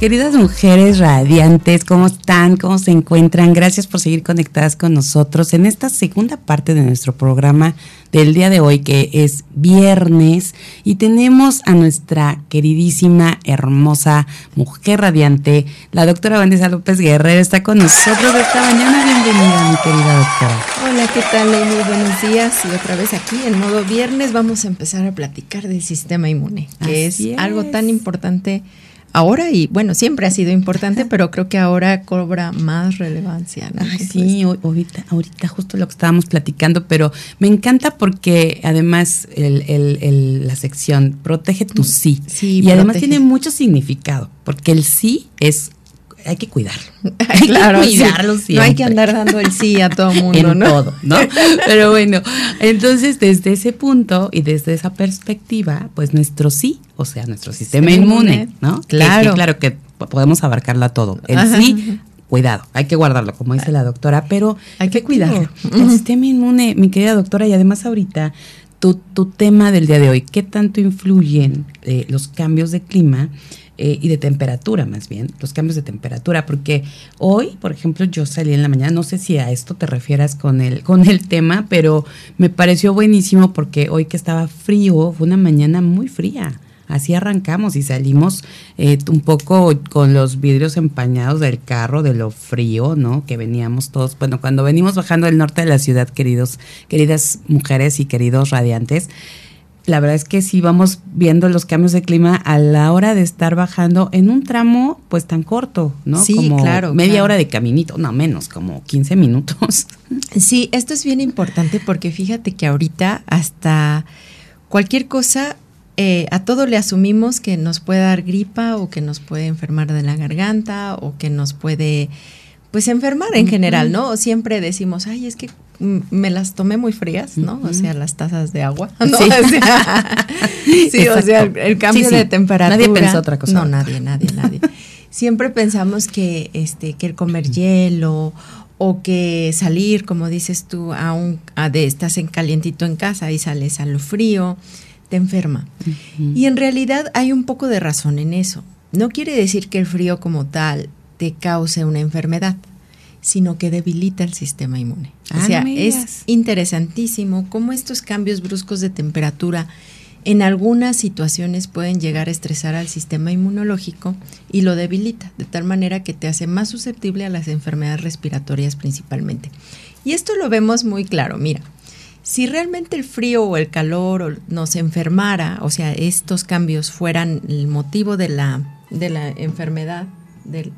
Queridas mujeres radiantes, ¿cómo están? ¿Cómo se encuentran? Gracias por seguir conectadas con nosotros en esta segunda parte de nuestro programa del día de hoy, que es viernes, y tenemos a nuestra queridísima, hermosa mujer radiante, la doctora Vanessa López Guerrero, está con nosotros esta mañana. Bienvenida, mi querida doctora. Hola, ¿qué tal, Amy? Buenos días. Y otra vez aquí en modo viernes vamos a empezar a platicar del sistema inmune, que es, es algo tan importante ahora y bueno, siempre ha sido importante, pero creo que ahora cobra más relevancia. ¿no? sí, ahorita, ahorita justo lo que estábamos platicando, pero me encanta porque además la sección protege tu sí, y además tiene mucho significado, porque el sí es hay que cuidarlo. Hay claro, que cuidarlo siempre. No hay que andar dando el sí a todo mundo, en todo, ¿no? Pero bueno, entonces desde ese punto y desde esa perspectiva, pues nuestro sí, o sea, nuestro sistema inmune, ¿no? Claro. Que, claro que podemos abarcarlo a todo. El sí cuidado, hay que guardarlo, como dice la doctora, pero hay que cuidarlo. El sistema inmune, mi querida doctora, y además ahorita tu, tu tema del día de hoy, ¿qué tanto influyen eh, los cambios de clima eh, y de temperatura más bien, los cambios de temperatura, porque hoy, por ejemplo, yo salí en la mañana, no sé si a esto te refieras con el, con el tema, pero me pareció buenísimo porque hoy que estaba frío, fue una mañana muy fría. Así arrancamos y salimos eh, un poco con los vidrios empañados del carro, de lo frío, ¿no? Que veníamos todos, bueno, cuando venimos bajando del norte de la ciudad, queridos, queridas mujeres y queridos radiantes, la verdad es que sí vamos viendo los cambios de clima a la hora de estar bajando en un tramo pues tan corto, ¿no? Sí, como claro. Media hora de caminito, no menos, como 15 minutos. Sí, esto es bien importante porque fíjate que ahorita hasta cualquier cosa, eh, a todo le asumimos que nos puede dar gripa o que nos puede enfermar de la garganta o que nos puede pues enfermar en general, ¿no? Siempre decimos, ay, es que me las tomé muy frías, ¿no? O sea, las tazas de agua. ¿no? Sí, o sea, el cambio de temperatura. Nadie pensó otra cosa. No, nadie, nadie, nadie. Siempre pensamos que, este, que el comer hielo o que salir, como dices tú, a un, a de estás en calientito en casa y sales a lo frío, te enferma. Y en realidad hay un poco de razón en eso. No quiere decir que el frío como tal te cause una enfermedad sino que debilita el sistema inmune. o ah, sea, es interesantísimo cómo estos cambios bruscos de temperatura en algunas situaciones pueden llegar a estresar al sistema inmunológico y lo debilita, de tal manera que te hace más susceptible a las enfermedades respiratorias principalmente. Y esto lo vemos muy claro, mira, si realmente el frío o el calor nos enfermara, o sea, estos cambios fueran el motivo de la, de la enfermedad, del,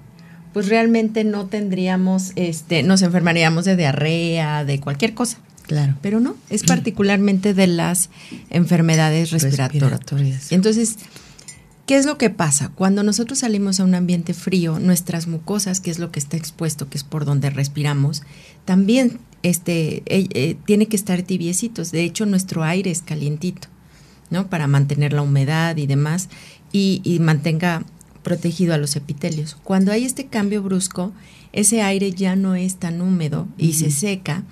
pues realmente no tendríamos, este, nos enfermaríamos de diarrea, de cualquier cosa. Claro. Pero no, es particularmente de las enfermedades respiratorias. Entonces, ¿qué es lo que pasa? Cuando nosotros salimos a un ambiente frío, nuestras mucosas, que es lo que está expuesto, que es por donde respiramos, también este, eh, eh, tiene que estar tibiecitos. De hecho, nuestro aire es calientito, ¿no? Para mantener la humedad y demás, y, y mantenga protegido a los epitelios. Cuando hay este cambio brusco, ese aire ya no es tan húmedo y se seca,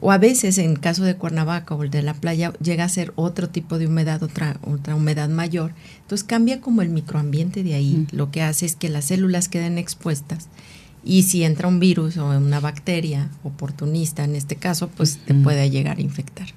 o a veces en caso de Cuernavaca o el de la playa llega a ser otro tipo de humedad, otra, otra humedad mayor. Entonces cambia como el microambiente de ahí. Lo que hace es que las células queden expuestas y si entra un virus o una bacteria oportunista en este caso, pues te puede llegar a infectar.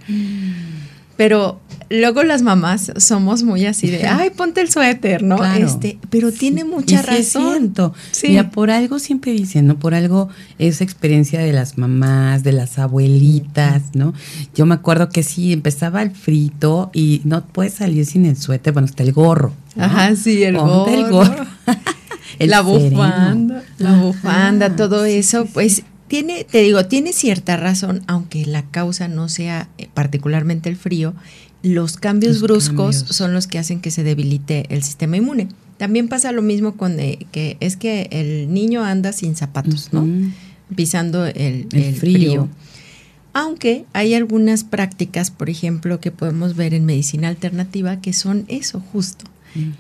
Pero luego las mamás somos muy así de, ay, ponte el suéter, ¿no? Este, pero tiene mucha razón. Sí. Mira, por algo siempre dicen, ¿no? Por algo esa experiencia de las mamás, de las abuelitas, ¿no? Yo me acuerdo que sí, empezaba el frito y no puedes salir sin el suéter, bueno, hasta el gorro. Ajá, sí, el gorro. El gorro. la bufanda, la bufanda, todo eso, pues tiene, te digo, tiene cierta razón, aunque la causa no sea eh, particularmente el frío, los cambios bruscos son los que hacen que se debilite el sistema inmune. También pasa lo mismo con eh, que es que el niño anda sin zapatos, ¿no? Pisando el, frío. Aunque hay algunas prácticas, por ejemplo, que podemos ver en medicina alternativa que son eso justo,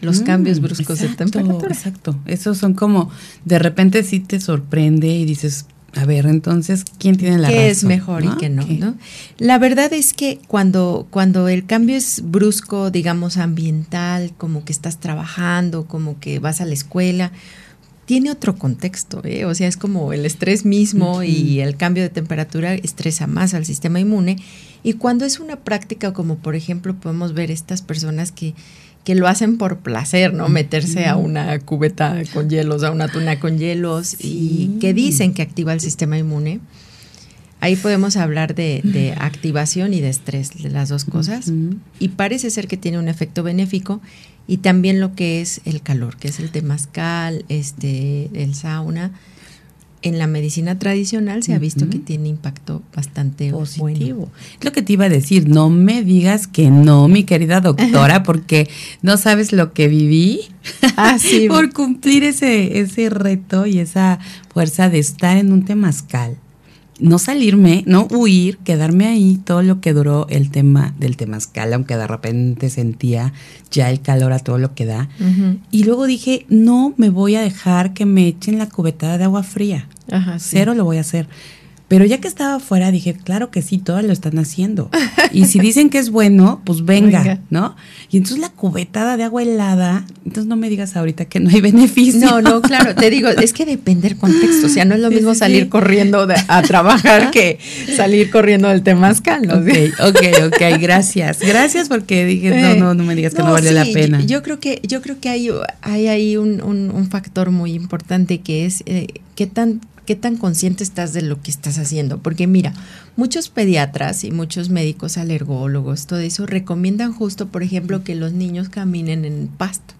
los cambios bruscos de temperatura. Exacto, esos son como, de repente sí te sorprende y dices, A ver, entonces, ¿quién tiene la razón? ¿Qué es mejor y qué no, no? La verdad es que cuando, cuando el cambio es brusco, digamos, ambiental, como que estás trabajando, como que vas a la escuela, tiene otro contexto, ¿eh? o sea, es como el estrés mismo y el cambio de temperatura estresa más al sistema inmune. Y cuando es una práctica como, por ejemplo, podemos ver estas personas que que lo hacen por placer, ¿no? Meterse a una cubeta con hielos, a una tuna con hielos y que dicen que activa el sistema inmune. Ahí podemos hablar de, activación y de estrés, de las dos cosas. Y parece ser que tiene un efecto benéfico y también lo que es el calor, que es el temazcal, este, el sauna en la medicina tradicional se ha visto que tiene impacto bastante positivo. Es lo que te iba a decir, no me digas que no, mi querida doctora, porque no sabes lo que viví ah, por cumplir ese, ese reto y esa fuerza de estar en un temazcal no salirme, no huir, quedarme ahí todo lo que duró el tema del temazcal, aunque de repente sentía ya el calor a todo lo que da. Y luego dije, no me voy a dejar que me echen la cubetada de agua fría. Cero lo voy a hacer. Pero ya que estaba afuera, dije, claro que sí, todas lo están haciendo. Y si dicen que es bueno, pues venga, ¿no? Y entonces la cubetada de agua helada, entonces no me digas ahorita que no hay beneficio. No, no, claro, te digo, es que depende del contexto. O sea, no es lo mismo salir corriendo a trabajar que salir corriendo del temazcal, ¿no? Ok, ok, ok, gracias. Gracias porque dije, no, no, no me digas que no, vale la pena. Yo creo que, yo creo que hay, hay ahí un, un, factor muy importante que es eh, qué tan qué tan consciente estás de lo que estás haciendo. Porque mira, muchos pediatras y muchos médicos alergólogos, todo eso, recomiendan justo, por ejemplo, que los niños caminen en pasto.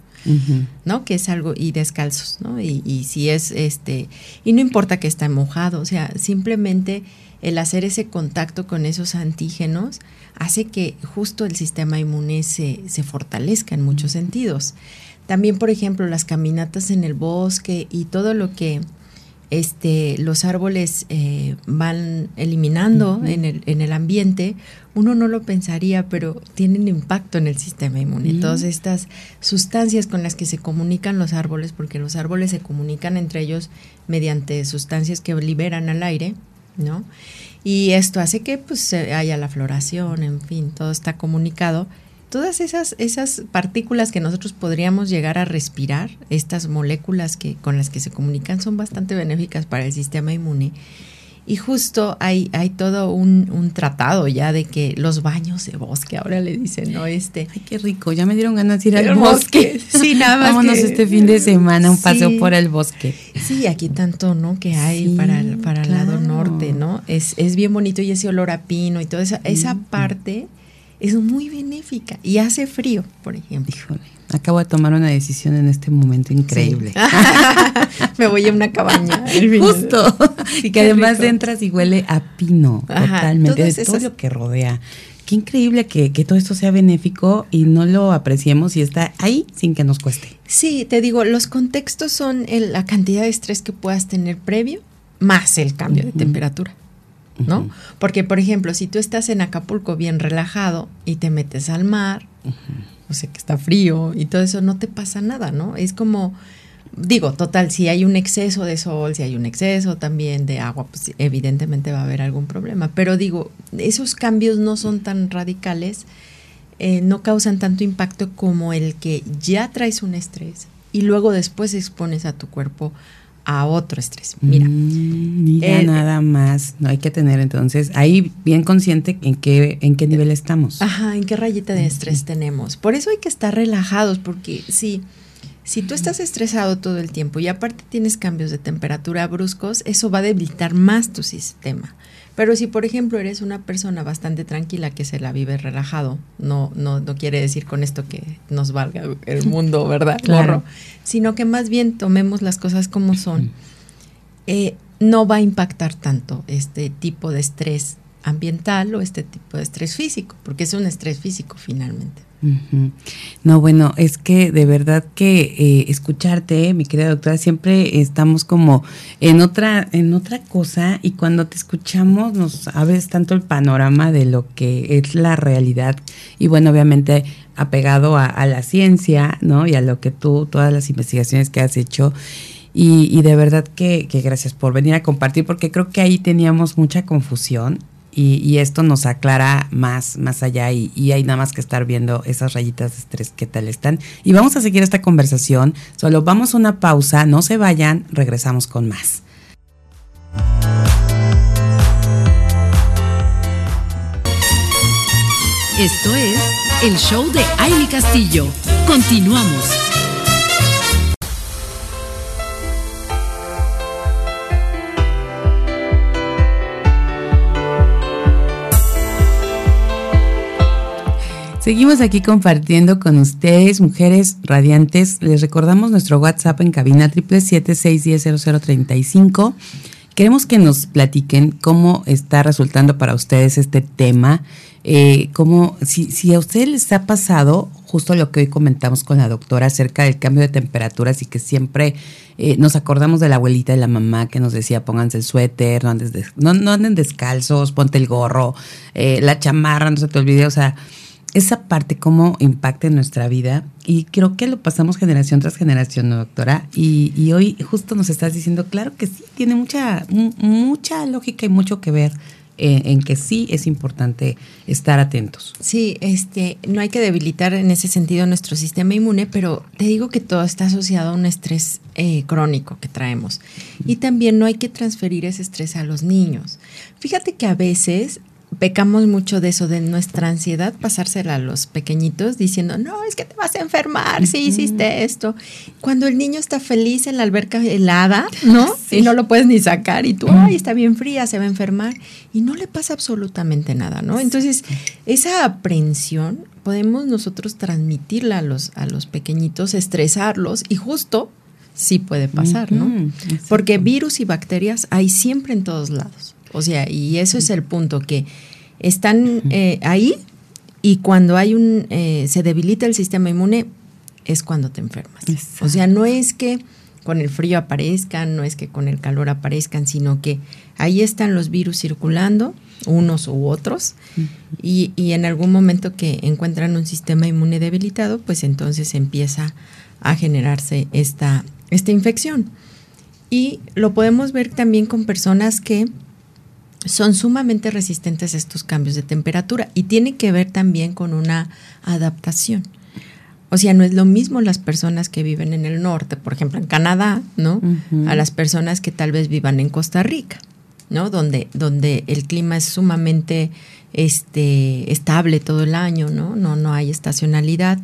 ¿no? Que es algo, y descalzos, ¿no? Y, y, si es este, y no importa que está mojado, o sea, simplemente el hacer ese contacto con esos antígenos hace que justo el sistema inmune se, se fortalezca en muchos sentidos. También, por ejemplo, las caminatas en el bosque y todo lo que este, los árboles eh, van eliminando en, el, en el ambiente, uno no lo pensaría, pero tienen impacto en el sistema inmune. Todas estas sustancias con las que se comunican los árboles, porque los árboles se comunican entre ellos mediante sustancias que liberan al aire, ¿no? Y esto hace que pues haya la floración, en fin, todo está comunicado todas esas, esas partículas que nosotros podríamos llegar a respirar, estas moléculas que, con las que se comunican, son bastante benéficas para el sistema inmune. Y justo hay, hay todo un, tratado ya de que los baños de bosque, ahora le dicen, ¿no? Este. Ay, qué rico, ya me dieron ganas de ir al bosque. Sí, nada más. Vámonos este fin de semana, un paseo por el bosque. Sí, aquí tanto, ¿no? Que hay para, para el lado norte, ¿no? Es, es bien bonito y ese olor a pino y toda esa, esa parte es muy benéfica y hace frío, por ejemplo. Híjole, acabo de tomar una decisión en este momento increíble. Me voy a una cabaña. Justo. y que además entras y huele a pino totalmente, de todo lo que rodea. Qué increíble que, todo esto sea benéfico y no lo apreciemos y está ahí sin que nos cueste. Sí, te digo, los contextos son la cantidad de estrés que puedas tener previo más el cambio de temperatura. ¿No? Porque, por ejemplo, si tú estás en Acapulco bien relajado y te metes al mar, o sea que está frío y todo eso, no te pasa nada, ¿no? Es como, digo, total, si hay un exceso de sol, si hay un exceso también de agua, pues evidentemente va a haber algún problema. Pero digo, esos cambios no son tan radicales, eh, no causan tanto impacto como el que ya traes un estrés y luego después expones a tu cuerpo a otro estrés. Mira, mm, mira nada más, no hay que tener entonces ahí bien consciente en qué en qué nivel estamos. Ajá, en qué rayita de estrés tenemos. Por eso hay que estar relajados porque si si tú estás estresado todo el tiempo y aparte tienes cambios de temperatura bruscos, eso va a debilitar más tu sistema. Pero si, por ejemplo, eres una persona bastante tranquila que se la vive relajado, no, no, no quiere decir con esto que nos valga el mundo, ¿verdad? Claro. Sino que más bien tomemos las cosas como son. Eh, no va a impactar tanto este tipo de estrés ambiental o este tipo de estrés físico, porque es un estrés físico finalmente. No, bueno, es que de verdad que eh, escucharte, mi querida doctora, siempre estamos como en otra, en otra cosa y cuando te escuchamos nos abres tanto el panorama de lo que es la realidad y bueno, obviamente apegado a, a la ciencia, ¿no? Y a lo que tú, todas las investigaciones que has hecho. Y, de verdad que, gracias por venir a compartir, porque creo que ahí teníamos mucha confusión y, esto nos aclara más, más allá y, y, hay nada más que estar viendo esas rayitas de estrés, qué tal están. Y vamos a seguir esta conversación, solo vamos a una pausa, no se vayan, regresamos con más. Esto es el show de Aile Castillo. Continuamos. Seguimos aquí compartiendo con ustedes, mujeres radiantes. Les recordamos nuestro WhatsApp en cabina 777-610-0035. Queremos que nos platiquen cómo está resultando para ustedes este tema eh, como si, si a usted les ha pasado justo lo que hoy comentamos con la doctora acerca del cambio de temperaturas y que siempre eh, nos acordamos de la abuelita y la mamá que nos decía pónganse el suéter, no, no, anden descalzos, ponte el gorro, eh, la chamarra, no se te olvide, o sea, esa parte cómo impacta en nuestra vida y creo que lo pasamos generación tras generación, ¿no, doctora? Y, hoy justo nos estás diciendo, claro que sí, tiene mucha, mucha lógica y mucho que ver en, que sí es importante estar atentos. Sí, este, no hay que debilitar en ese sentido nuestro sistema inmune, pero te digo que todo está asociado a un estrés eh, crónico que traemos. Y también no hay que transferir ese estrés a los niños. Fíjate que a veces pecamos mucho de eso, de nuestra ansiedad, pasársela a los pequeñitos diciendo, no, es que te vas a enfermar si hiciste esto. Cuando el niño está feliz en la alberca helada, ¿no? Y no lo puedes ni sacar y tú, ay, está bien fría, se va a enfermar. Y no le pasa absolutamente nada, ¿no? Entonces, esa aprensión podemos nosotros transmitirla a los, a los pequeñitos, estresarlos y justo sí puede pasar, ¿no? Porque virus y bacterias hay siempre en todos lados. O sea, y eso es el punto, que están eh, ahí y cuando hay un, eh, se debilita el sistema inmune, es cuando te enfermas. O sea, no es que con el frío aparezcan, no es que con el calor aparezcan, sino que ahí están los virus circulando, unos u otros, y, y, en algún momento que encuentran un sistema inmune debilitado, pues entonces empieza a generarse esta, esta infección. Y lo podemos ver también con personas que son sumamente resistentes a estos cambios de temperatura y tiene que ver también con una adaptación. O sea, no es lo mismo las personas que viven en el norte, por ejemplo, en Canadá, ¿no? A las personas que tal vez vivan en Costa Rica, ¿no? Donde, donde el clima es sumamente este, estable todo el año, ¿no? No, no hay estacionalidad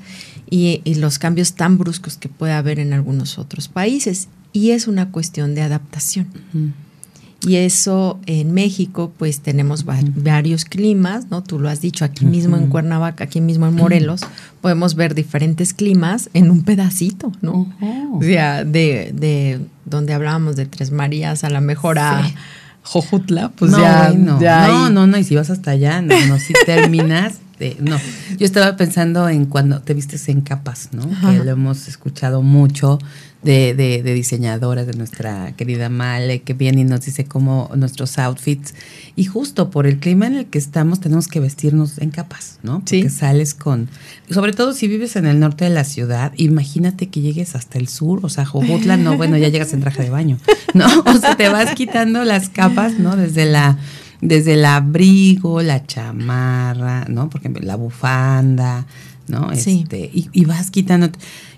y, los cambios tan bruscos que puede haber en algunos otros países. Y es una cuestión de adaptación. Y eso en México, pues tenemos varios climas, ¿no? Tú lo has dicho, aquí mismo en Cuernavaca, aquí mismo en Morelos, podemos ver diferentes climas en un pedacito, ¿no? O sea, de, de donde hablábamos de Tres Marías a la mejor a Jojutla, pues ya, no, no, no, no, y si vas hasta allá, no, no, si terminas no, yo estaba pensando en cuando te vistes en capas, ¿no? Que lo hemos escuchado mucho de, de, de, diseñadoras de nuestra querida Male, que viene y nos dice cómo nuestros outfits. Y justo por el clima en el que estamos, tenemos que vestirnos en capas, ¿no? Porque sales con. Sobre todo si vives en el norte de la ciudad, imagínate que llegues hasta el sur, o sea, Jojutla, no, bueno, ya llegas en traje de baño, ¿no? O sea, te vas quitando las capas, ¿no? Desde la desde el abrigo, la chamarra, ¿no? Por ejemplo, la bufanda, ¿no? Este, y, vas quitando.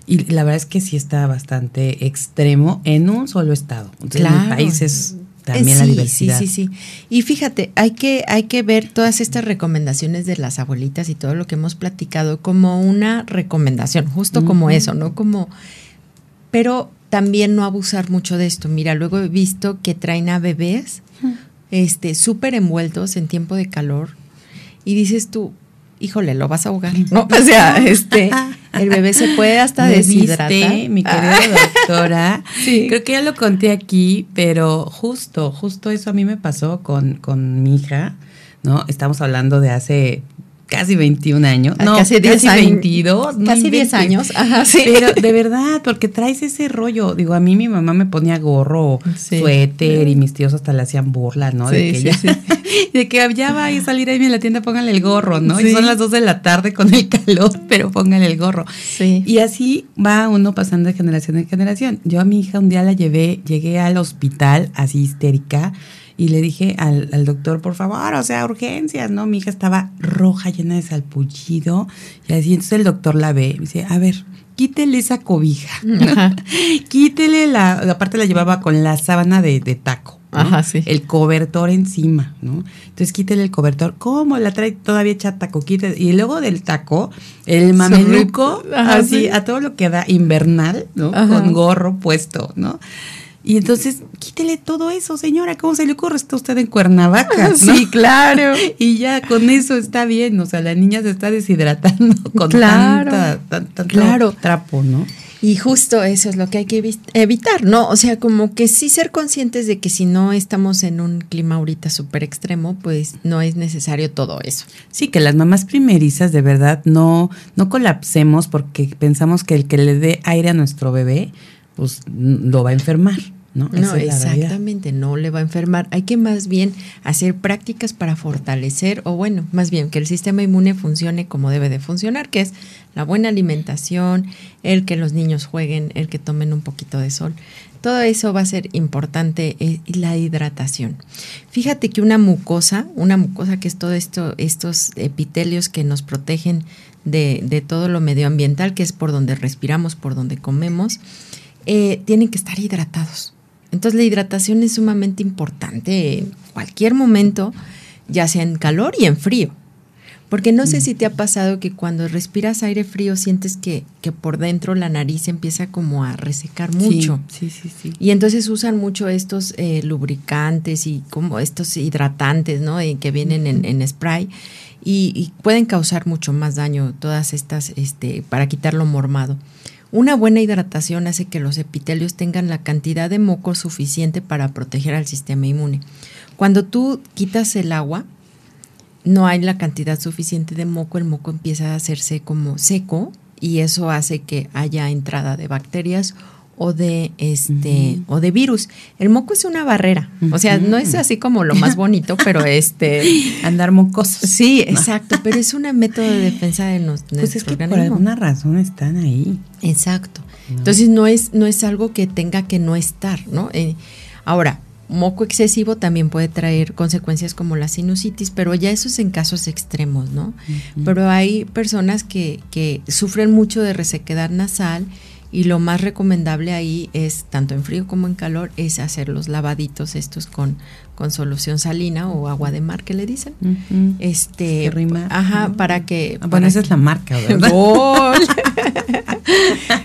Y la verdad es que sí está bastante extremo en un solo estado. Entonces, claro. en país es también la diversidad. Sí, sí, sí. Y fíjate, hay que, hay que ver todas estas recomendaciones de las abuelitas y todo lo que hemos platicado como una recomendación, justo como eso, ¿no? Como, pero también no abusar mucho de esto. Mira, luego he visto que traen a bebés este, súper envueltos en tiempo de calor y dices tú, híjole, lo vas a ahogar, ¿no? O sea, este, el bebé se puede hasta deshidratar. mi querida doctora. Creo que ya lo conté aquí, pero justo, justo eso a mí me pasó con, con mi hija, ¿no? Estamos hablando de hace casi 21 años. Ah, no, casi, 10 22. Casi 10 años. Ajá, sí. Pero de verdad, porque traes ese rollo. Digo, a mí mi mamá me ponía gorro, suéter y mis tíos hasta le hacían burla, ¿no? de que ella de que ya va a salir ahí en la tienda, pónganle el gorro, ¿no? Y son las dos de la tarde con el calor, pero pónganle el gorro. Sí. Y así va uno pasando de generación en generación. Yo a mi hija un día la llevé, llegué al hospital así histérica y le dije al, al, doctor, por favor, o sea, urgencias, ¿no? Mi hija estaba roja, llena de salpullido, y así, entonces el doctor la ve y dice, a ver, quítele esa cobija, quítele la, aparte la llevaba con la sábana de, taco. Ajá, sí. El cobertor encima, ¿no? Entonces quítele el cobertor. ¿Cómo? La trae todavía hecha taco. Quítele. Y luego del taco, el mameluco, así, a todo lo que da invernal, ¿no? Con gorro puesto, ¿no? Y entonces, quítele todo eso, señora, ¿cómo se le ocurre? Está usted en Cuernavaca. Sí, claro. y ya con eso está bien, o sea, la niña se está deshidratando con tanta, claro. trapo, ¿no? Y justo eso es lo que hay que evitar, ¿no? O sea, como que sí ser conscientes de que si no estamos en un clima ahorita súper extremo, pues no es necesario todo eso. Sí, que las mamás primerizas de verdad no, no colapsemos porque pensamos que el que le dé aire a nuestro bebé, pues lo va a enfermar. ¿No? exactamente, no le va a enfermar. Hay que más bien hacer prácticas para fortalecer, o bueno, más bien que el sistema inmune funcione como debe de funcionar, que es la buena alimentación, el que los niños jueguen, el que tomen un poquito de sol. Todo eso va a ser importante eh, y la hidratación. Fíjate que una mucosa, una mucosa que es todo esto, estos epitelios que nos protegen de, de todo lo medioambiental, que es por donde respiramos, por donde comemos, eh, tienen que estar hidratados. Entonces la hidratación es sumamente importante en cualquier momento, ya sea en calor y en frío. Porque no sé mm. si te ha pasado que cuando respiras aire frío sientes que, que por dentro la nariz empieza como a resecar mucho. Sí, sí, sí. Y entonces usan mucho estos eh, lubricantes y como estos hidratantes, ¿no? Eh, que vienen en, en spray y, y, pueden causar mucho más daño todas estas, este, para quitarlo mormado. Una buena hidratación hace que los epitelios tengan la cantidad de moco suficiente para proteger al sistema inmune. Cuando tú quitas el agua, no hay la cantidad suficiente de moco, el moco empieza a hacerse como seco y eso hace que haya entrada de bacterias o de este o de virus. El moco es una barrera, o sea, no es así como lo más bonito, pero este andar mocoso. Sí, exacto, pero es un método de defensa de nuestro Pues es que por alguna razón están ahí. Exacto. Entonces no es no es algo que tenga que no estar, ¿no? Eh, ahora, moco excesivo también puede traer consecuencias como la sinusitis, pero ya eso es en casos extremos, ¿no? Pero hay personas que, que sufren mucho de resequedad nasal y lo más recomendable ahí es, tanto en frío como en calor, es hacer los lavaditos estos con, con solución salina o agua de mar que le dicen. Este, ajá, para que... Ah, bueno, esa es la marca, ¿verdad?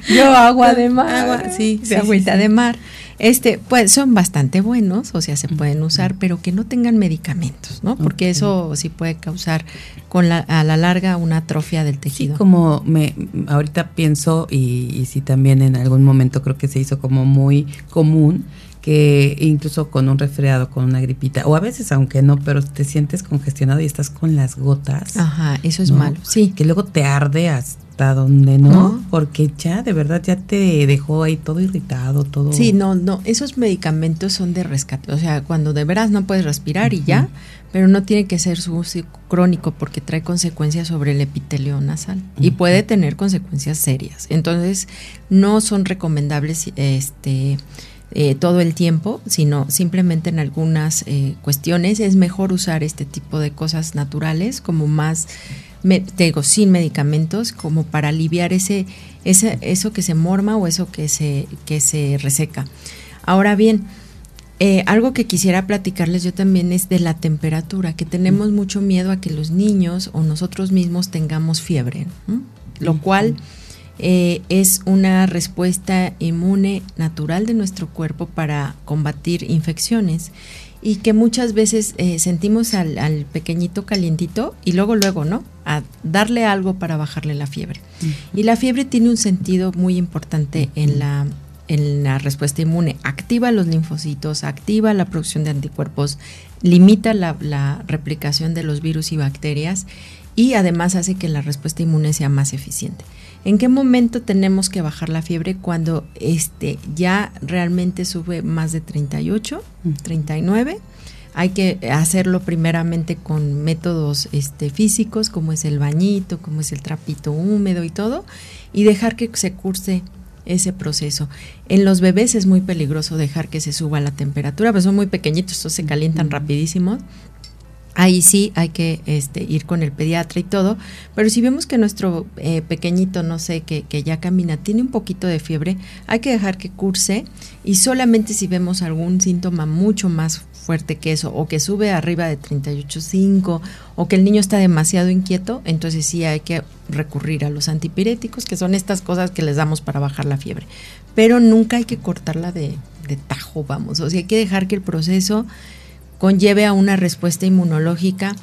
Yo agua de mar, agua, sí, agüita de mar. Este, pues son bastante buenos, o sea, se pueden usar, pero que no tengan medicamentos, ¿no? Porque eso sí puede causar con la, a la larga una atrofia del tejido. Sí, como me ahorita pienso y, y sí también en algún momento creo que se hizo como muy común que incluso con un resfriado, con una gripita, o a veces aunque no, pero te sientes congestionado y estás con las gotas. Ajá, eso es malo, sí. Que luego te arde hasta donde no, porque ya de verdad ya te dejó ahí todo irritado, todo. Sí, no, no, esos medicamentos son de rescate, o sea, cuando de veras no puedes respirar y ya, pero no tiene que ser su uso crónico porque trae consecuencias sobre el epitelio nasal y puede tener consecuencias serias. Entonces, no son recomendables este eh, todo el tiempo, sino simplemente en algunas eh, cuestiones. Es mejor usar este tipo de cosas naturales como más, me, digo, sin medicamentos, como para aliviar ese, ese, eso que se morma o eso que se, que se reseca. Ahora bien, eh, algo que quisiera platicarles yo también es de la temperatura, que tenemos mucho miedo a que los niños o nosotros mismos tengamos fiebre, lo cual eh, es una respuesta inmune natural de nuestro cuerpo para combatir infecciones y que muchas veces eh, sentimos al, pequeñito calientito y luego, luego, ¿no? A darle algo para bajarle la fiebre. Y la fiebre tiene un sentido muy importante en la, en la respuesta inmune. Activa los linfocitos, activa la producción de anticuerpos, limita la, la replicación de los virus y bacterias y además hace que la respuesta inmune sea más eficiente. ¿En qué momento tenemos que bajar la fiebre? Cuando este, ya realmente sube más de 38, 39. hay que hacerlo primeramente con métodos este, físicos, como es el bañito, como es el trapito húmedo y todo, y dejar que se curse ese proceso. En los bebés es muy peligroso dejar que se suba la temperatura, pues son muy pequeñitos, estos se calientan rapidísimo. Ahí sí hay que este, ir con el pediatra y todo, pero si vemos que nuestro eh, pequeñito, no sé, que, ya camina, tiene un poquito de fiebre, hay que dejar que curse y solamente si vemos algún síntoma mucho más fuerte que eso, o que sube arriba de 38.5, o que el niño está demasiado inquieto, entonces sí hay que recurrir a los antipiréticos, que son estas cosas que les damos para bajar la fiebre. Pero nunca hay que cortarla de, de tajo, vamos. O sea, hay que dejar que el proceso conlleve a una respuesta inmunológica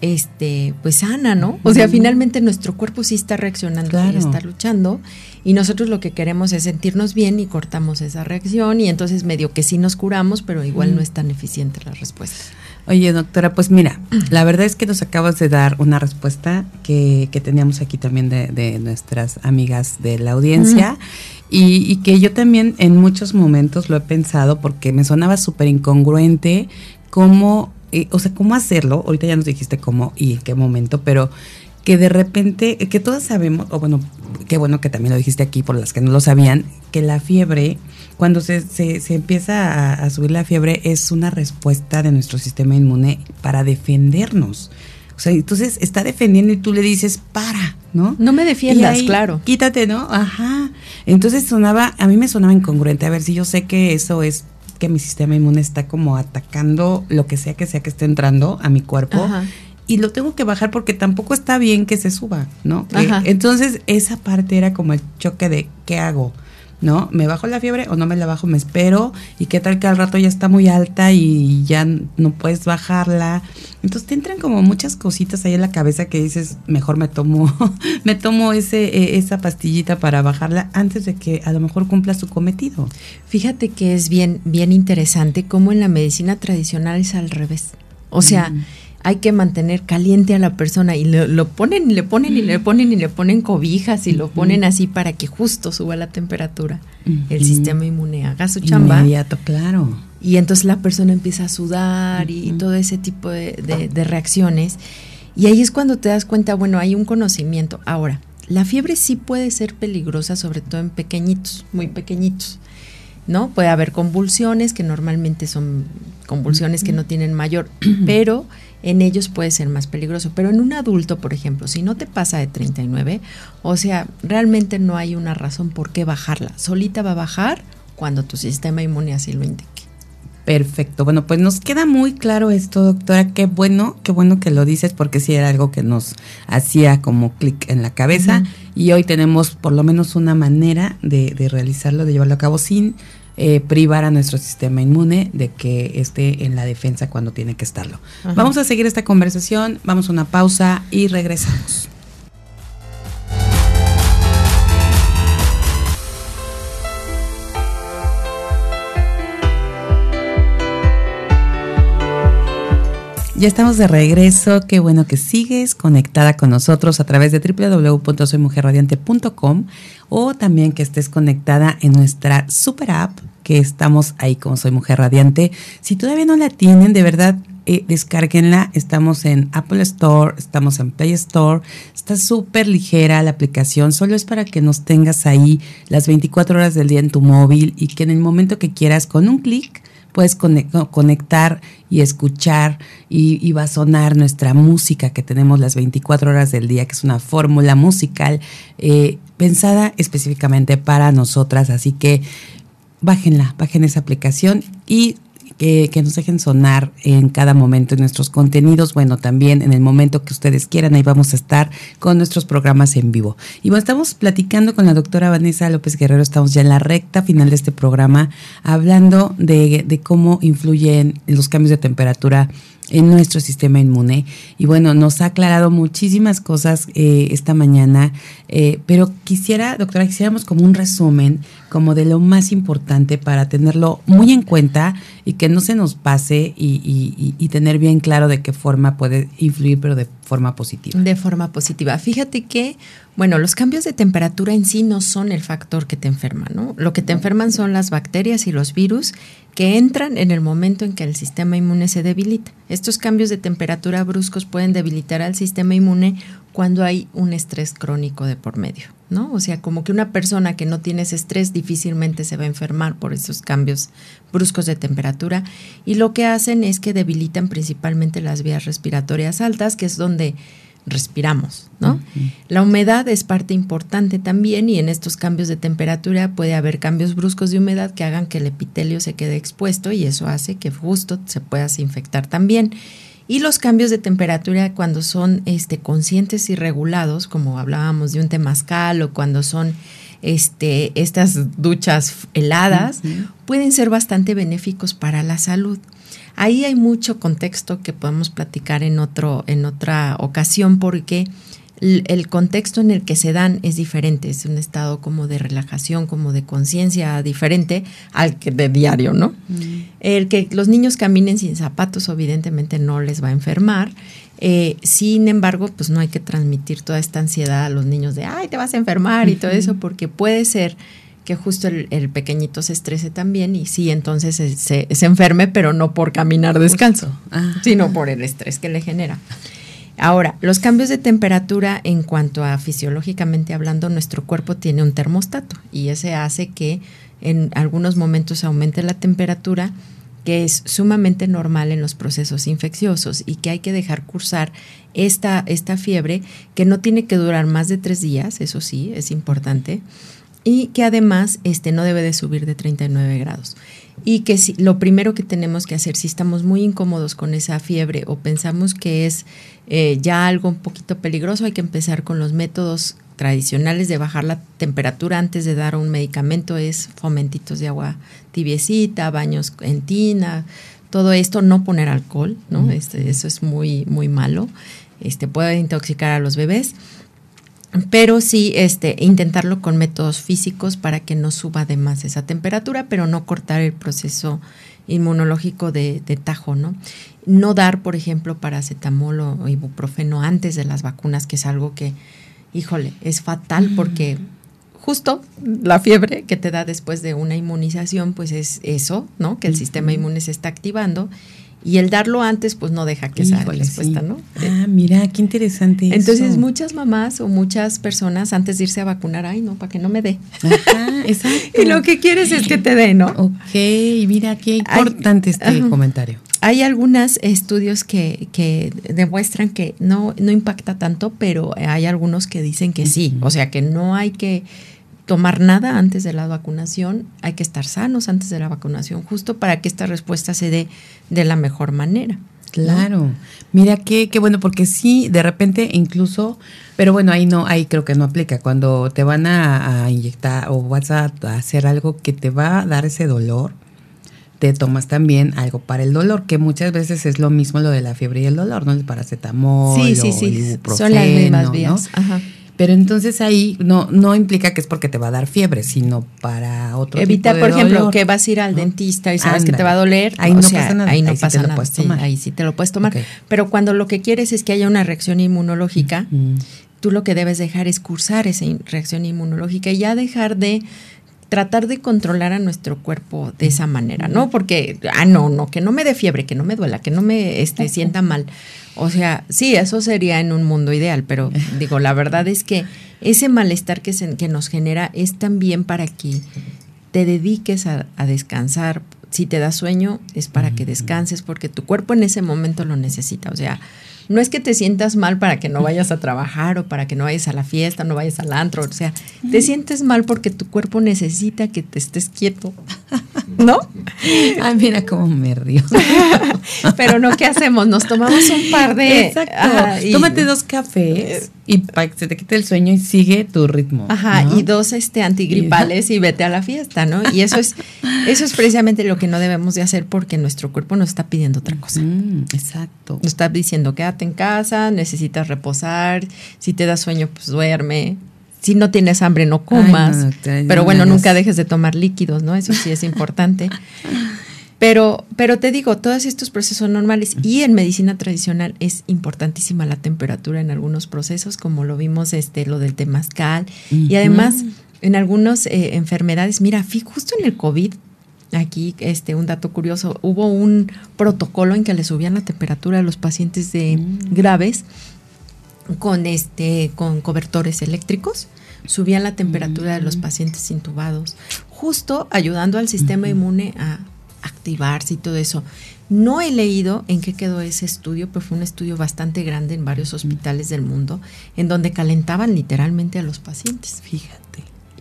este, pues sana, ¿no? O sea, finalmente nuestro cuerpo sí está reaccionando y está luchando y nosotros lo que queremos es sentirnos bien y cortamos esa reacción y entonces medio que sí nos curamos, pero igual no es tan eficiente la respuesta. Oye, doctora, pues mira, la verdad es que nos acabas de dar una respuesta que, que teníamos aquí también de, de, nuestras amigas de la audiencia. Y, y, que yo también en muchos momentos lo he pensado porque me sonaba súper incongruente cómo eh, o sea, cómo hacerlo, ahorita ya nos dijiste cómo y en qué momento, pero que de repente, que todos sabemos, o bueno, qué bueno que también lo dijiste aquí por las que no lo sabían, que la fiebre, cuando se, se, se empieza a, subir la fiebre, es una respuesta de nuestro sistema inmune para defendernos. O sea, entonces está defendiendo y tú le dices, para, ¿no? No me defiendas, claro. Quítate, ¿no? Ajá. Entonces sonaba, a mí me sonaba incongruente. A ver si yo sé que eso es que mi sistema inmune está como atacando lo que sea que sea que esté entrando a mi cuerpo. Y lo tengo que bajar porque tampoco está bien que se suba, ¿no? entonces, esa parte era como el choque de ¿qué hago? ¿No? ¿Me bajo la fiebre o no me la bajo? Me espero y qué tal que al rato ya está muy alta y ya no puedes bajarla. Entonces te entran como muchas cositas ahí en la cabeza que dices, mejor me tomo, me tomo ese, e, esa pastillita para bajarla antes de que a lo mejor cumpla su cometido. Fíjate que es bien, bien interesante cómo en la medicina tradicional es al revés. O sea, hay que mantener caliente a la persona y lo, ponen y le ponen y le ponen y le ponen cobijas y lo ponen así para que justo suba la temperatura. El sistema inmune haga su chamba. Inmediato, claro. Y entonces la persona empieza a sudar y, todo ese tipo de, de reacciones. Y ahí es cuando te das cuenta, bueno, hay un conocimiento. Ahora, la fiebre sí puede ser peligrosa, sobre todo en pequeñitos, muy pequeñitos. ¿no? Puede haber convulsiones, que normalmente son convulsiones que no tienen mayor, pero en ellos puede ser más peligroso. Pero en un adulto, por ejemplo, si no te pasa de 39, o sea, realmente no hay una razón por qué bajarla. Solita va a bajar cuando tu sistema inmune así lo indique. Perfecto. Bueno, pues nos queda muy claro esto, doctora. Qué bueno, qué bueno que lo dices, porque sí era algo que nos hacía como clic en la cabeza. Y hoy tenemos por lo menos una manera de, de realizarlo, de llevarlo a cabo sin eh, privar a nuestro sistema inmune de que esté en la defensa cuando tiene que estarlo. Vamos a seguir esta conversación, vamos a una pausa y regresamos. Ya estamos de regreso. Qué bueno que sigues conectada con nosotros a través de www.soymujerradiante.com o también que estés conectada en nuestra super app que estamos ahí como Soy Mujer Radiante. Si todavía no la tienen, de verdad, eh, descárguenla. Estamos en Apple Store, estamos en Play Store. Está súper ligera la aplicación. Solo es para que nos tengas ahí las 24 horas del día en tu móvil y que en el momento que quieras, con un clic, puedes conectar y escuchar y, va a sonar nuestra música que tenemos las 24 horas del día, que es una fórmula musical eh, pensada específicamente para nosotras. Así que bájenla, bajen esa aplicación y que, nos dejen sonar en cada momento en nuestros contenidos. Bueno, también en el momento que ustedes quieran, ahí vamos a estar con nuestros programas en vivo. Y bueno, estamos platicando con la doctora Vanessa López Guerrero, estamos ya en la recta final de este programa, hablando de, de cómo influyen los cambios de temperatura en nuestro sistema inmune. Y bueno, nos ha aclarado muchísimas cosas eh, esta mañana, eh, pero quisiera, doctora, quisiéramos como un resumen, como de lo más importante para tenerlo muy en cuenta y que no se nos pase y, y, tener bien claro de qué forma puede influir, pero de forma positiva. De forma positiva. Fíjate que, bueno, los cambios de temperatura en sí no son el factor que te enferma, ¿no? Lo que te enferman son las bacterias y los virus que entran en el momento en que el sistema inmune se debilita. Estos cambios de temperatura bruscos pueden debilitar al sistema inmune cuando hay un estrés crónico de por medio, ¿no? O sea, como que una persona que no tiene ese estrés difícilmente se va a enfermar por esos cambios bruscos de temperatura y lo que hacen es que debilitan principalmente las vías respiratorias altas, que es donde respiramos, ¿no? La humedad es parte importante también y en estos cambios de temperatura puede haber cambios bruscos de humedad que hagan que el epitelio se quede expuesto y eso hace que justo se pueda infectar también. Y los cambios de temperatura cuando son este, conscientes y regulados, como hablábamos de un temazcal o cuando son este, estas duchas heladas, pueden ser bastante benéficos para la salud. Ahí hay mucho contexto que podemos platicar en, otro, en otra ocasión porque el, contexto en el que se dan es diferente, es un estado como de relajación, como de conciencia diferente al que de diario, ¿no? Mm. El que los niños caminen sin zapatos evidentemente no les va a enfermar, eh, sin embargo, pues no hay que transmitir toda esta ansiedad a los niños de, ay, te vas a enfermar y todo eso, porque puede ser que justo el, pequeñito se estrese también y sí, entonces se, se, enferme, pero no por caminar descanso, ah. sino por el estrés que le genera. Ahora, los cambios de temperatura en cuanto a fisiológicamente hablando, nuestro cuerpo tiene un termostato y ese hace que en algunos momentos aumente la temperatura, que es sumamente normal en los procesos infecciosos y que hay que dejar cursar esta, esta fiebre que no tiene que durar más de tres días, eso sí, es importante y que además este, no debe de subir de 39 grados. Y que si, lo primero que tenemos que hacer, si estamos muy incómodos con esa fiebre o pensamos que es eh, ya algo un poquito peligroso, hay que empezar con los métodos tradicionales de bajar la temperatura antes de dar un medicamento, es fomentitos de agua tibiecita, baños en tina, todo esto, no poner alcohol, ¿no? Este, eso es muy, muy malo, este, puede intoxicar a los bebés pero sí este, intentarlo con métodos físicos para que no suba de más esa temperatura, pero no cortar el proceso inmunológico de, tajo, ¿no? No dar, por ejemplo, paracetamol o ibuprofeno antes de las vacunas, que es algo que, híjole, es fatal porque justo la fiebre que te da después de una inmunización, pues es eso, ¿no? Que el sistema inmune se está activando y el darlo antes, pues no deja que esa respuesta, ¿no? Ah, mira, qué interesante. Entonces, muchas mamás o muchas personas antes de irse a vacunar, ay, no, para que no me dé. Ajá, exacto. y lo que quieres es que te dé, ¿no? Ok, mira, qué importante este comentario. Hay algunos estudios que, que demuestran que no, no impacta tanto, pero hay algunos que dicen que sí. O sea, que no hay que tomar nada antes de la vacunación, hay que estar sanos antes de la vacunación, justo para que esta respuesta se dé de la mejor manera. Claro, mira qué, qué bueno, porque sí, de repente incluso, pero bueno, ahí no, ahí creo que no aplica. Cuando te van a, inyectar o vas a, hacer algo que te va a dar ese dolor, te tomas también algo para el dolor, que muchas veces es lo mismo lo de la fiebre y el dolor, ¿no? El paracetamol, sí, sí, sí. Son las mismas vías. Ajá. Pero entonces ahí no, no implica que es porque te va a dar fiebre, sino para otro Evita, tipo de por ejemplo, que vas a ir al dentista y sabes que te va a doler. Ahí no pasa nada. Ahí no pasa nada. ahí sí te lo puedes tomar. Pero cuando lo que quieres es que haya una reacción inmunológica, tú lo que debes dejar es cursar esa reacción inmunológica y ya dejar de tratar de controlar a nuestro cuerpo de esa manera, ¿no? Porque, ah, no, no, que no me dé fiebre, que no me duela, que no me este, sienta mal. O sea, sí, eso sería en un mundo ideal, pero digo, la verdad es que ese malestar que, se, que nos genera es también para que te dediques a, a descansar. Si te da sueño, es para que descanses, porque tu cuerpo en ese momento lo necesita. O sea, no es que te sientas mal para que no vayas a trabajar o para que no vayas a la fiesta, no vayas al antro, o sea, te sientes mal porque tu cuerpo necesita que te estés quieto, ¿no? Ay, mira cómo me río. Pero no, ¿qué hacemos? Nos tomamos un par de... Exacto. Tómate dos cafés y para que se te quite el sueño y sigue tu ritmo. Ajá, y dos este antigripales y, vete a la fiesta, ¿no? Y eso es, eso es precisamente lo que no debemos de hacer porque nuestro cuerpo nos está pidiendo otra cosa. Mm, exacto. Nos está diciendo, quédate en casa, necesitas reposar, si te da sueño, pues duerme. Si no tienes hambre, no comas. Pero bueno, nunca dejes de tomar líquidos, ¿no? Eso sí es importante. Pero, pero te digo, todos estos procesos son normales y en medicina tradicional es importantísima la temperatura en algunos procesos, como lo vimos, este, lo del temazcal. Y además, en algunas eh, enfermedades, mira, justo en el COVID, aquí este un dato curioso, hubo un protocolo en que le subían la temperatura a los pacientes de mm. graves con este con cobertores eléctricos, subían la temperatura de los mm. pacientes intubados, justo ayudando al sistema inmune a activarse y todo eso. No he leído en qué quedó ese estudio, pero fue un estudio bastante grande en varios hospitales del mundo, en donde calentaban literalmente a los pacientes. Fíjate.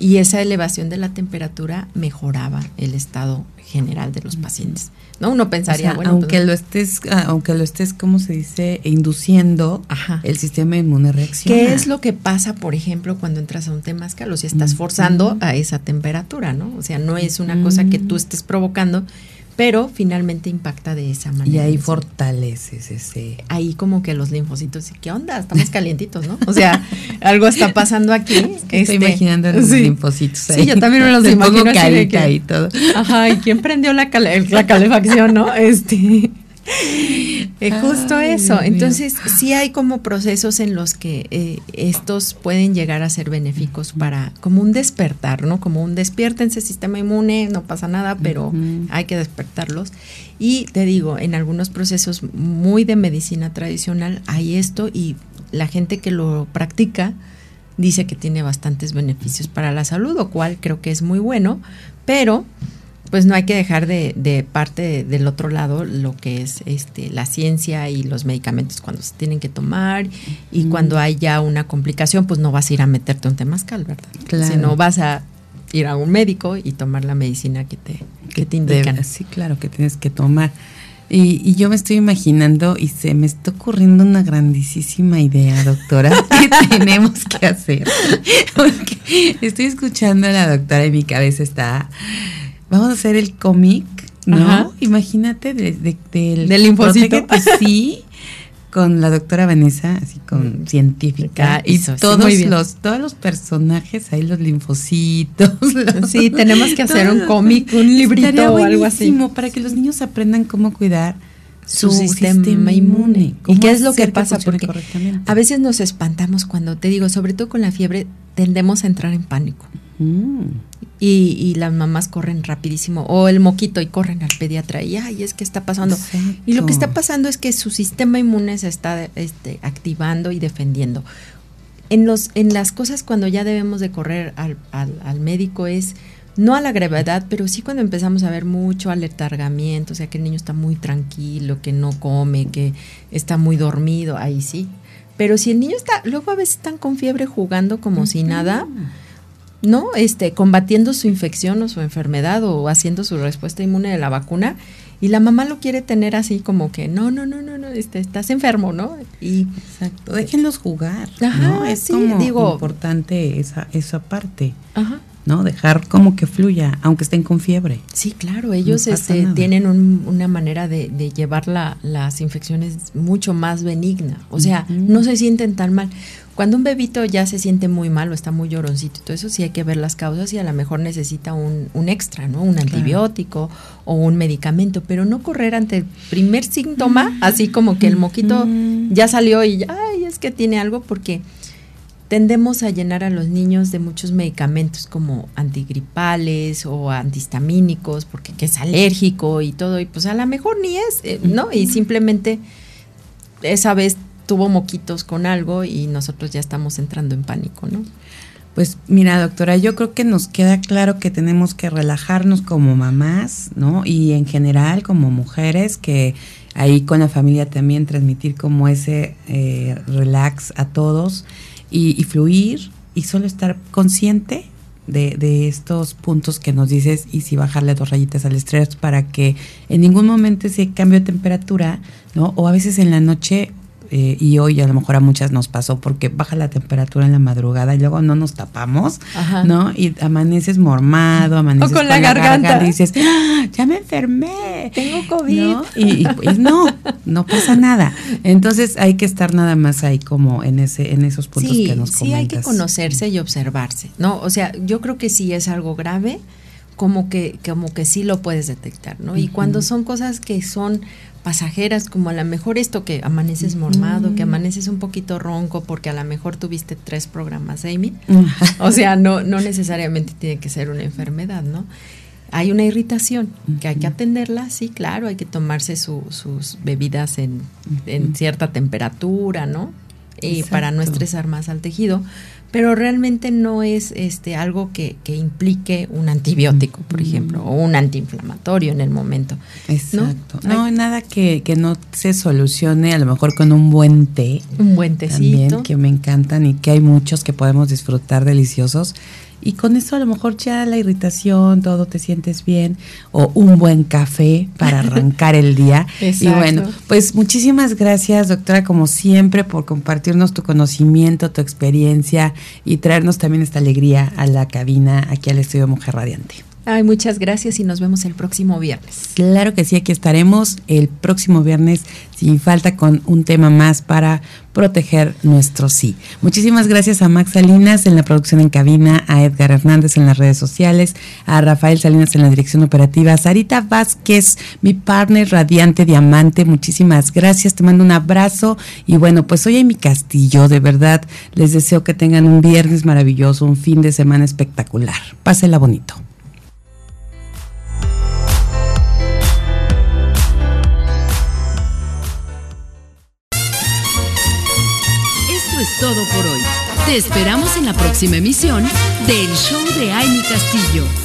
Y esa elevación de la temperatura mejoraba el estado general de los pacientes. ¿No? Uno pensaría, bueno, aunque pues, lo estés, ah, aunque lo estés, ¿cómo se dice? induciendo, el sistema inmune reacciona. ¿Qué es lo que pasa, por ejemplo, cuando entras a un temazcal? O si estás forzando a esa temperatura, ¿no? O sea, no es una cosa que tú estés provocando, pero finalmente impacta de esa manera. Y ahí fortaleces ese. Ahí como que los linfocitos, ¿qué onda? Estamos calientitos, ¿no? O sea, algo está pasando aquí. estoy este, imaginando los linfocitos ahí. Sí, yo también me los imagino así y todo. Ajá, ¿y quién prendió la, la calefacción, no? Este es justo eso. Entonces, sí hay como procesos en los que eh, estos pueden llegar a ser benéficos para, como un despertar, ¿no? Como un despiértense sistema inmune, no pasa nada, pero hay que despertarlos. Y te digo, en algunos procesos muy de medicina tradicional hay esto y la gente que lo practica dice que tiene bastantes beneficios para la salud, lo cual creo que es muy bueno, pero pues no hay que dejar de, parte del otro lado lo que es este la ciencia y los medicamentos cuando se tienen que tomar y cuando hay ya una complicación, pues no vas a ir a meterte un temazcal, ¿verdad? Claro. Sino vas a ir a un médico y tomar la medicina que te, que te indican. sí, claro, que tienes que tomar. Y, y, yo me estoy imaginando y se me está ocurriendo una grandísima idea, doctora, que tenemos que hacer. Porque estoy escuchando a la doctora y mi cabeza está vamos a hacer el cómic, ¿no? Imagínate de, del, del linfocito. sí, con la doctora Vanessa, así con mm. científica y todos los todos los personajes, ahí los linfocitos. sí, tenemos que hacer un cómic, un librito o algo así para que los niños aprendan cómo cuidar su, sistema, inmune. ¿Y qué es lo que pasa? Porque a veces nos espantamos cuando, te digo, sobre todo con la fiebre, tendemos a entrar en pánico. Mm y, las mamás corren rapidísimo, o el moquito y corren al pediatra y ay, es que está pasando. Y lo que está pasando es que su sistema inmune se está este, activando y defendiendo. En, los, en las cosas cuando ya debemos de correr al, al, médico es no a la gravedad, pero sí cuando empezamos a ver mucho aletargamiento, o sea que el niño está muy tranquilo, que no come, que está muy dormido, ahí sí. Pero si el niño está, luego a veces están con fiebre jugando como si nada, ¿no? Este, combatiendo su infección o su enfermedad o haciendo su respuesta inmune de la vacuna y la mamá lo quiere tener así como que no, no, no, no, no, este, estás enfermo, ¿no? Y exacto, déjenlos jugar, ¿no? Es digo, importante esa esa parte. Ajá. ¿no? Dejar como que fluya, aunque estén con fiebre. Sí, claro, ellos este, tienen una manera de, llevar las infecciones mucho más benigna, o sea, no se sienten tan mal. Cuando un bebito ya se siente muy mal o está muy lloroncito y todo eso, sí hay que ver las causas y a lo mejor necesita un, un extra, ¿no? Un antibiótico o un medicamento, pero no correr ante el primer síntoma, así como que el moquito ya salió y ya, ay, es que tiene algo, porque tendemos a llenar a los niños de muchos medicamentos como antigripales o antihistamínicos, porque es alérgico y todo, y pues a lo mejor ni es, eh, ¿no? Y simplemente esa vez tuvo moquitos con algo y nosotros ya estamos entrando en pánico, ¿no? Pues mira, doctora, yo creo que nos queda claro que tenemos que relajarnos como mamás, ¿no? Y en general como mujeres, que ahí con la familia también transmitir como ese eh, relax a todos y, fluir y solo estar consciente de, de, estos puntos que nos dices y si bajarle dos rayitas al estrés para que en ningún momento ese cambio de temperatura, ¿no? O a veces en la noche eh, y hoy a lo mejor a muchas nos pasó porque baja la temperatura en la madrugada y luego no nos tapamos, ¿no? Y amaneces mormado, amaneces con, la, garganta. y dices, ¡Ah, ya me enfermé. Tengo COVID. Y, pues no, no pasa nada. Entonces hay que estar nada más ahí como en ese en esos puntos que nos comentas. Sí, hay que conocerse y observarse, ¿no? O sea, yo creo que si es algo grave, como que, como que sí lo puedes detectar, ¿no? Y cuando son cosas que son pasajeras, como a lo mejor esto que amaneces mormado, que amaneces un poquito ronco, porque a lo mejor tuviste tres programas Amy, o sea, no, no necesariamente tiene que ser una enfermedad, ¿no? Hay una irritación que hay que atenderla, sí, claro, hay que tomarse sus bebidas en, en, cierta temperatura, ¿no? Y para no estresar más al tejido, pero realmente no es este algo que, que implique un antibiótico, por ejemplo, o un antiinflamatorio en el momento. Exacto. No, nada que, que, no se solucione a lo mejor con un buen té. Un buen tecito. que me encantan y que hay muchos que podemos disfrutar deliciosos y con eso a lo mejor ya la irritación, todo te sientes bien, o un buen café para arrancar el día. Y bueno, pues muchísimas gracias, doctora, como siempre, por compartirnos tu conocimiento, tu experiencia y traernos también esta alegría a la cabina, aquí al estudio Mujer Radiante. Ay, muchas gracias y nos vemos el próximo viernes. Claro que sí, aquí estaremos el próximo viernes sin falta con un tema más para proteger nuestro sí. Muchísimas gracias a Max Salinas en la producción en cabina, a Edgar Hernández en las redes sociales, a Rafael Salinas en la dirección operativa, a Sarita Vázquez, mi partner radiante diamante, muchísimas gracias, te mando un abrazo y bueno, pues hoy en mi castillo, de verdad, les deseo que tengan un viernes maravilloso, un fin de semana espectacular. Pásela bonito. Por hoy. Te esperamos en la próxima emisión del Show de Amy Castillo.